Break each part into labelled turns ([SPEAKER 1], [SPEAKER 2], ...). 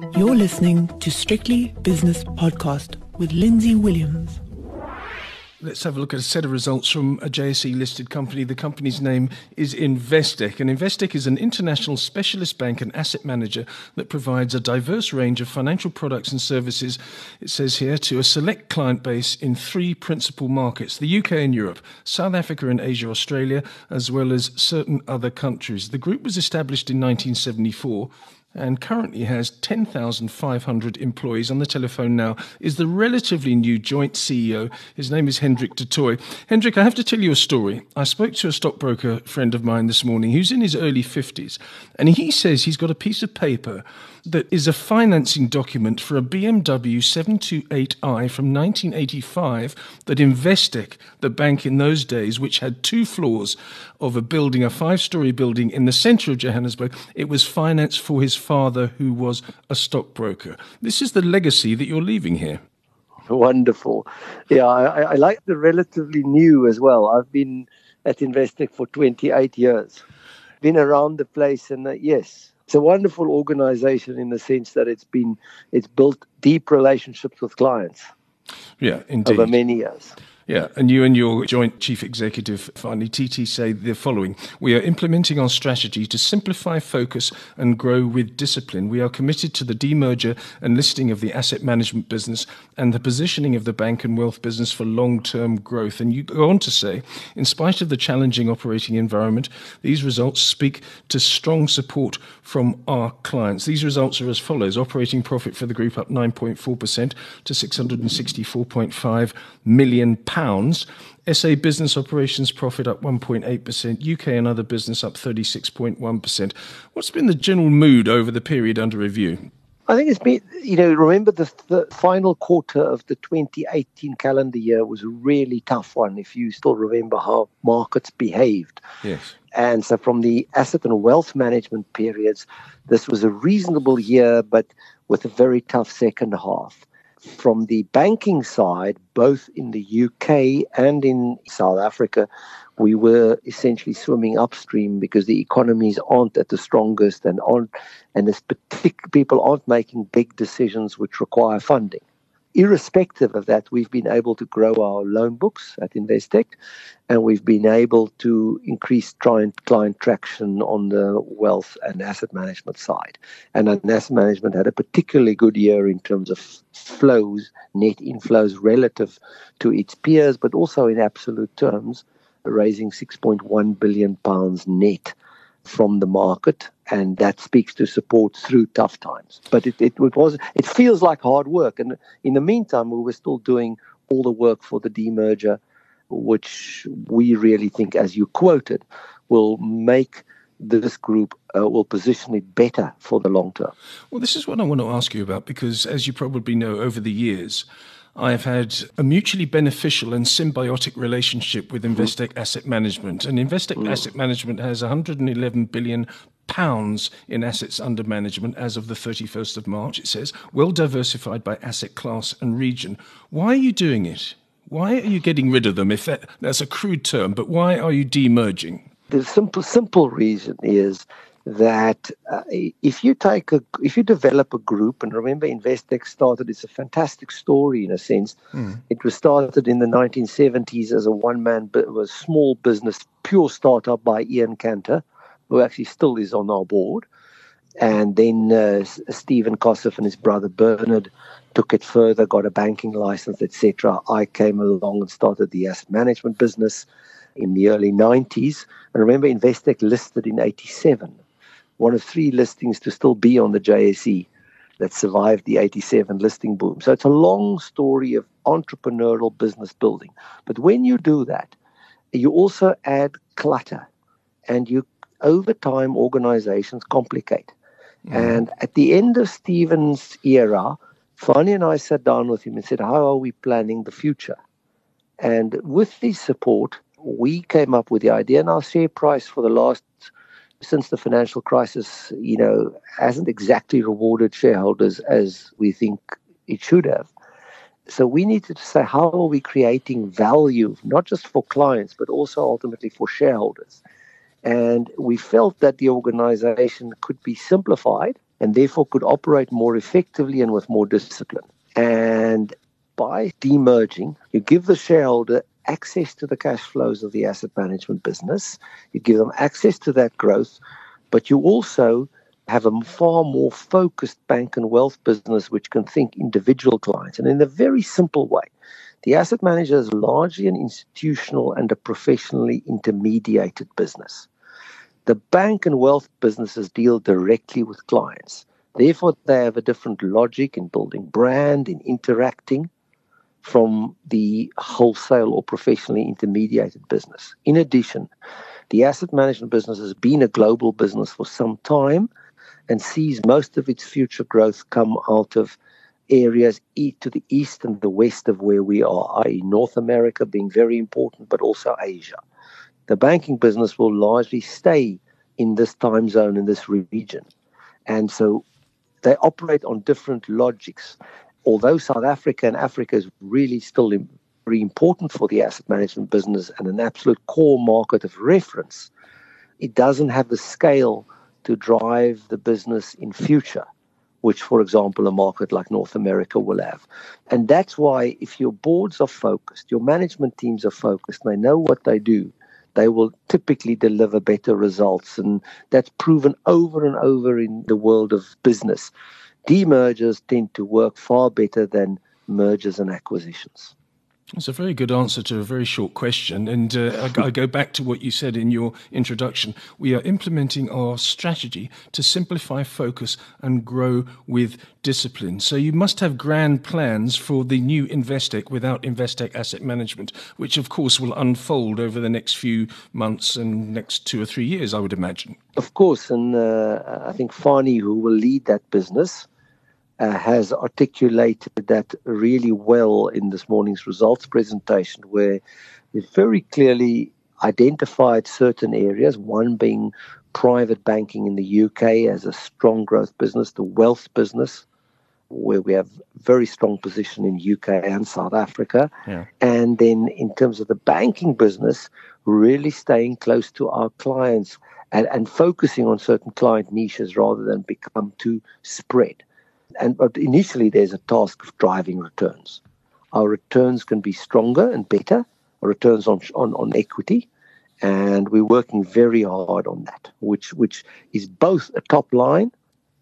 [SPEAKER 1] You're listening to Strictly Business Podcast with Lindsay Williams.
[SPEAKER 2] Let's have a look at a set of results from a JSE listed company. The company's name is Investec, and Investec is an international specialist bank and asset manager that provides a diverse range of financial products and services, it says here, to a select client base in three principal markets the UK and Europe, South Africa and Asia, Australia, as well as certain other countries. The group was established in 1974 and currently has 10,500 employees. On the telephone now is the relatively new joint CEO. His name is Hendrik du Toit. Hendrik, I have to tell you a story. I spoke to a stockbroker friend of mine this morning who's in his early 50s, and he says he's got a piece of paper that is a financing document for a BMW 728i from 1985 that Investec, the bank in those days, which had two floors of a building, a five story building in the center of Johannesburg, it was financed for his father, who was a stockbroker. This is the legacy that you're leaving here.
[SPEAKER 3] Wonderful. Yeah, I, I like the relatively new as well. I've been at Investec for 28 years, been around the place, and uh, yes, it's a wonderful organization in the sense that it's been it's built deep relationships with clients.
[SPEAKER 2] Yeah, indeed.
[SPEAKER 3] Over many years.
[SPEAKER 2] Yeah, and you and your joint chief executive, Fani Titi, say the following We are implementing our strategy to simplify, focus, and grow with discipline. We are committed to the demerger and listing of the asset management business and the positioning of the bank and wealth business for long term growth. And you go on to say, in spite of the challenging operating environment, these results speak to strong support from our clients. These results are as follows operating profit for the group up 9.4% to 664.5 million pounds pounds. SA business operations profit up 1.8%, UK and other business up 36.1%. What's been the general mood over the period under review?
[SPEAKER 3] I think it's been, you know, remember the, the final quarter of the 2018 calendar year was a really tough one, if you still remember how markets behaved.
[SPEAKER 2] Yes.
[SPEAKER 3] And so from the asset and wealth management periods, this was a reasonable year, but with a very tough second half from the banking side, both in the UK and in South Africa, we were essentially swimming upstream because the economies aren't at the strongest and aren't, and this particular people aren't making big decisions which require funding irrespective of that, we've been able to grow our loan books at Investec, and we've been able to increase client, client traction on the wealth and asset management side. And asset management had a particularly good year in terms of flows, net inflows relative to its peers, but also in absolute terms, raising 6.1 billion pounds net from the market, and that speaks to support through tough times. But it, it, it was it feels like hard work, and in the meantime, we were still doing all the work for the demerger, which we really think, as you quoted, will make this group uh, will position it better for the long term.
[SPEAKER 2] Well, this is what I want to ask you about because, as you probably know, over the years, I have had a mutually beneficial and symbiotic relationship with Investec Asset Management. And Investec mm. Asset Management has 111 billion pounds in assets under management as of the 31st of March, it says, well diversified by asset class and region. Why are you doing it? Why are you getting rid of them? If that, that's a crude term, but why are you demerging?
[SPEAKER 3] The simple, simple reason is that uh, if you take a if you develop a group and remember investec started it's a fantastic story in a sense mm. it was started in the 1970s as a one man but was small business pure startup by ian kantor who actually still is on our board and then uh, stephen koseff and his brother bernard took it further got a banking license etc i came along and started the asset management business in the early 90s and remember investec listed in 87 one of three listings to still be on the JSE that survived the 87 listing boom. So it's a long story of entrepreneurial business building. But when you do that, you also add clutter and you over time organizations complicate. Mm. And at the end of Stephen's era, Fani and I sat down with him and said, How are we planning the future? And with his support, we came up with the idea, and our share price for the last since the financial crisis, you know, hasn't exactly rewarded shareholders as we think it should have. So we needed to say, how are we creating value, not just for clients, but also ultimately for shareholders? And we felt that the organization could be simplified and therefore could operate more effectively and with more discipline. And by demerging, you give the shareholder access to the cash flows of the asset management business, you give them access to that growth, but you also have a far more focused bank and wealth business which can think individual clients. And in a very simple way, the asset manager is largely an institutional and a professionally intermediated business. The bank and wealth businesses deal directly with clients. Therefore, they have a different logic in building brand, in interacting from the wholesale or professionally intermediated business. In addition, the asset management business has been a global business for some time and sees most of its future growth come out of areas to the east and the west of where we are, i.e., North America being very important, but also Asia. The banking business will largely stay in this time zone, in this region. And so they operate on different logics. Although South Africa and Africa is really still very important for the asset management business and an absolute core market of reference, it doesn't have the scale to drive the business in future which, for example, a market like North America will have. And that's why, if your boards are focused, your management teams are focused, and they know what they do, they will typically deliver better results. And that's proven over and over in the world of business. Demergers tend to work far better than mergers and acquisitions.
[SPEAKER 2] It's a very good answer to a very short question. And uh, I, go back to what you said in your introduction. We are implementing our strategy to simplify, focus, and grow with discipline. So you must have grand plans for the new Investec without Investec Asset Management, which of course will unfold over the next few months and next two or three years, I would imagine.
[SPEAKER 3] Of course. And uh, I think Fani, who will lead that business, uh, has articulated that really well in this morning's results presentation, where it very clearly identified certain areas, one being private banking in the UK as a strong growth business, the wealth business, where we have very strong position in UK and South Africa. Yeah. And then in terms of the banking business, really staying close to our clients and, and focusing on certain client niches rather than become too spread. And but initially, there's a task of driving returns. Our returns can be stronger and better. Our returns on on, on equity, and we're working very hard on that, which which is both a top line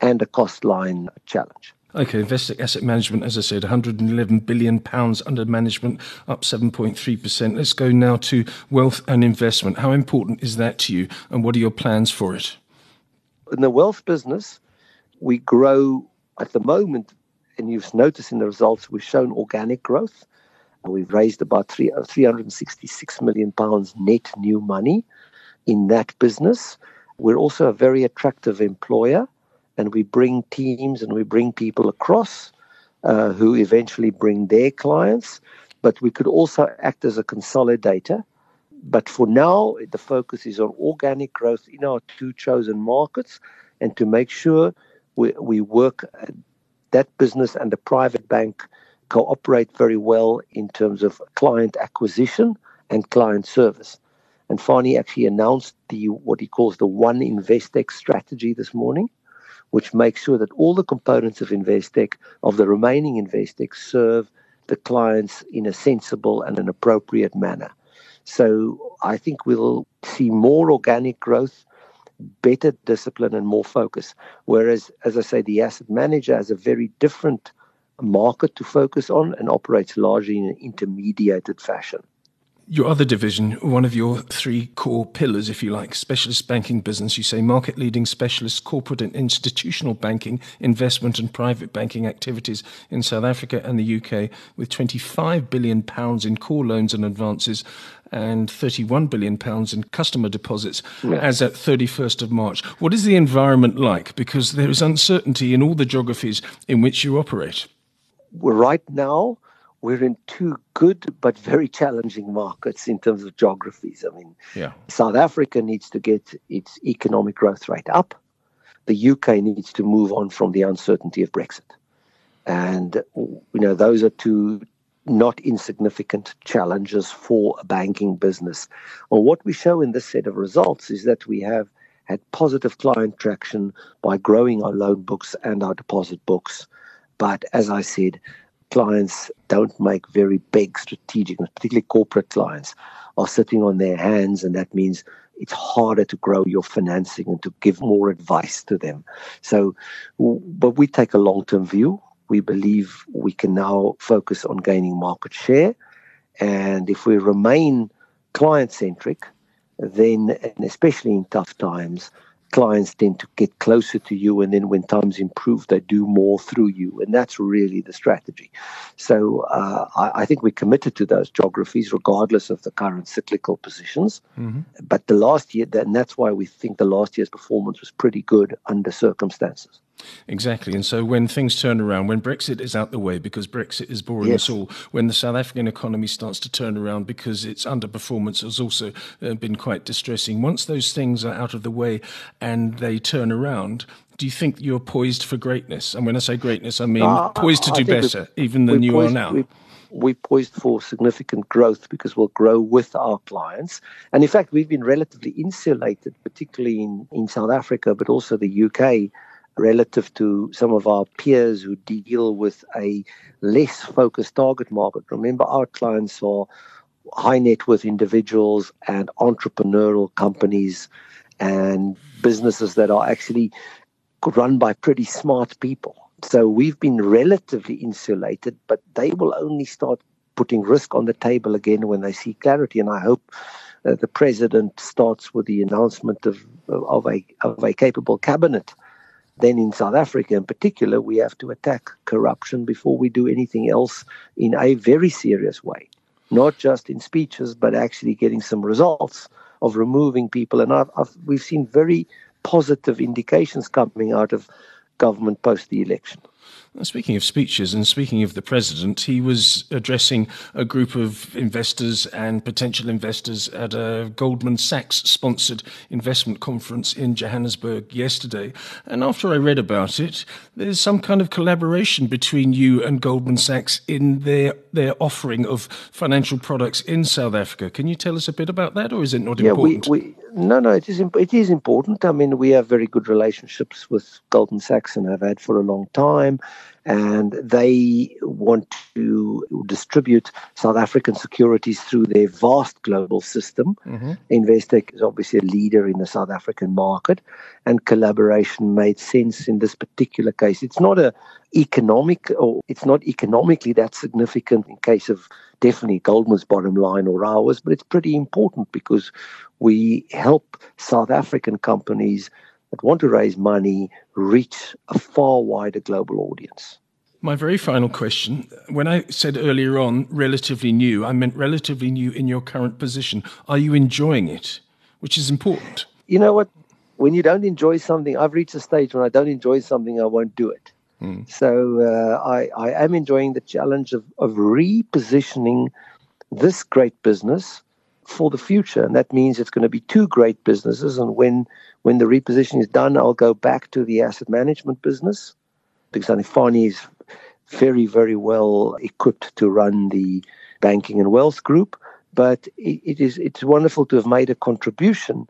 [SPEAKER 3] and a cost line challenge.
[SPEAKER 2] Okay, Investec Asset Management, as I said, 111 billion pounds under management, up 7.3%. Let's go now to wealth and investment. How important is that to you, and what are your plans for it?
[SPEAKER 3] In the wealth business, we grow at the moment, and you've noticed in the results, we've shown organic growth. We've raised about three, uh, 366 million pounds net new money in that business. We're also a very attractive employer, and we bring teams and we bring people across uh, who eventually bring their clients. But we could also act as a consolidator. But for now, the focus is on organic growth in our two chosen markets and to make sure we, we work uh, that business and the private bank cooperate very well in terms of client acquisition and client service. And Fani actually announced the what he calls the One Investec strategy this morning, which makes sure that all the components of Investec, of the remaining Investec, serve the clients in a sensible and an appropriate manner. So I think we'll see more organic growth better discipline and more focus. Whereas, as I say, the asset manager has a very different market to focus on and operates largely in an intermediated fashion.
[SPEAKER 2] Your other division, one of your three core pillars, if you like, specialist banking business, you say market leading specialist corporate and institutional banking, investment and private banking activities in South Africa and the UK, with 25 billion pounds in core loans and advances and 31 billion pounds in customer deposits yeah. as at 31st of March. What is the environment like? Because there is uncertainty in all the geographies in which you operate.
[SPEAKER 3] Right now, we're in two good but very challenging markets in terms of geographies. I mean, yeah. South Africa needs to get its economic growth rate up. The UK needs to move on from the uncertainty of Brexit. And, you know, those are two not insignificant challenges for a banking business. Well, what we show in this set of results is that we have had positive client traction by growing our loan books and our deposit books. But as I said, clients don't make very big strategic, particularly corporate clients, are sitting on their hands, and that means it's harder to grow your financing and to give more advice to them. So, but we take a long term view. We believe we can now focus on gaining market share. And if we remain client centric, then, and especially in tough times, clients tend to get closer to you. And then when times improve, they do more through you. And that's really the strategy. So uh, I, I, think we're committed to those geographies, regardless of the current cyclical positions. Mm-hmm. But the last year, and that's why we think the last year's performance was pretty good under circumstances.
[SPEAKER 2] Exactly. And so when things turn around, when Brexit is out the way, because Brexit is boring yes. us all, when the South African economy starts to turn around because its underperformance has also uh, been quite distressing, once those things are out of the way and they turn around, do you think you're poised for greatness? And when I say greatness, I mean uh, poised to do better even than you poised, are now.
[SPEAKER 3] We, we're poised for significant growth because we'll grow with our clients. And in fact, we've been relatively insulated, particularly in, in South Africa, but also the UK relative to some of our peers who deal with a less focused target market. Remember, our clients are high net worth individuals and entrepreneurial companies and businesses that are actually run by pretty smart people. So we've been relatively insulated, but they will only start putting risk on the table again when they see clarity. And I hope uh, the president starts with the announcement of of a of a capable cabinet then in South Africa in particular, we have to attack corruption before we do anything else in a very serious way, not just in speeches, but actually getting some results of removing people. And I've, I've, we've seen very positive indications coming out of government post the election.
[SPEAKER 2] Speaking of speeches and speaking of the president, he was addressing a group of investors and potential investors at a Goldman Sachs sponsored investment conference in Johannesburg yesterday. And after I read about it, there's some kind of collaboration between you and Goldman Sachs in their, their offering of financial products in South Africa. Can you tell us a bit about that, or is it not
[SPEAKER 3] yeah,
[SPEAKER 2] important?
[SPEAKER 3] We, we, no, no, it is, it is important. I mean, we have very good relationships with Goldman Sachs and have had for a long time and they want to distribute South African securities through their vast global system. Mm-hmm. Investec is obviously a leader in the South African market, and collaboration made sense in this particular case. It's not a economic, or it's not economically that significant in case of definitely Goldman's bottom line or ours, but it's pretty important because we help South African companies that want to raise money reach a far wider global audience.
[SPEAKER 2] My very final question when I said earlier on relatively new, I meant relatively new in your current position. Are you enjoying it? Which is important.
[SPEAKER 3] You know what? When you don't enjoy something, I've reached a stage when I don't enjoy something, I won't do it. Mm. So uh, I, I am enjoying the challenge of, of repositioning this great business for the future. And that means it's going to be two great businesses. And when when the repositioning is done, I'll go back to the asset management business because I think Fani is very, very well equipped to run the banking and wealth group. But it, it is it's wonderful to have made a contribution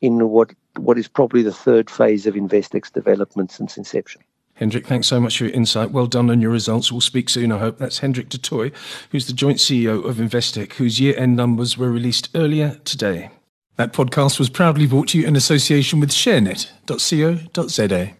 [SPEAKER 3] in what what is probably the third phase of Investec's development since inception.
[SPEAKER 2] Hendrik, thanks so much for your insight. Well done on your results. We'll speak soon, I hope. That's Hendrik du Toit, who's the joint CEO of Investec, whose year end numbers were released earlier today. That podcast was proudly brought to you in association with ShareNet.co.za.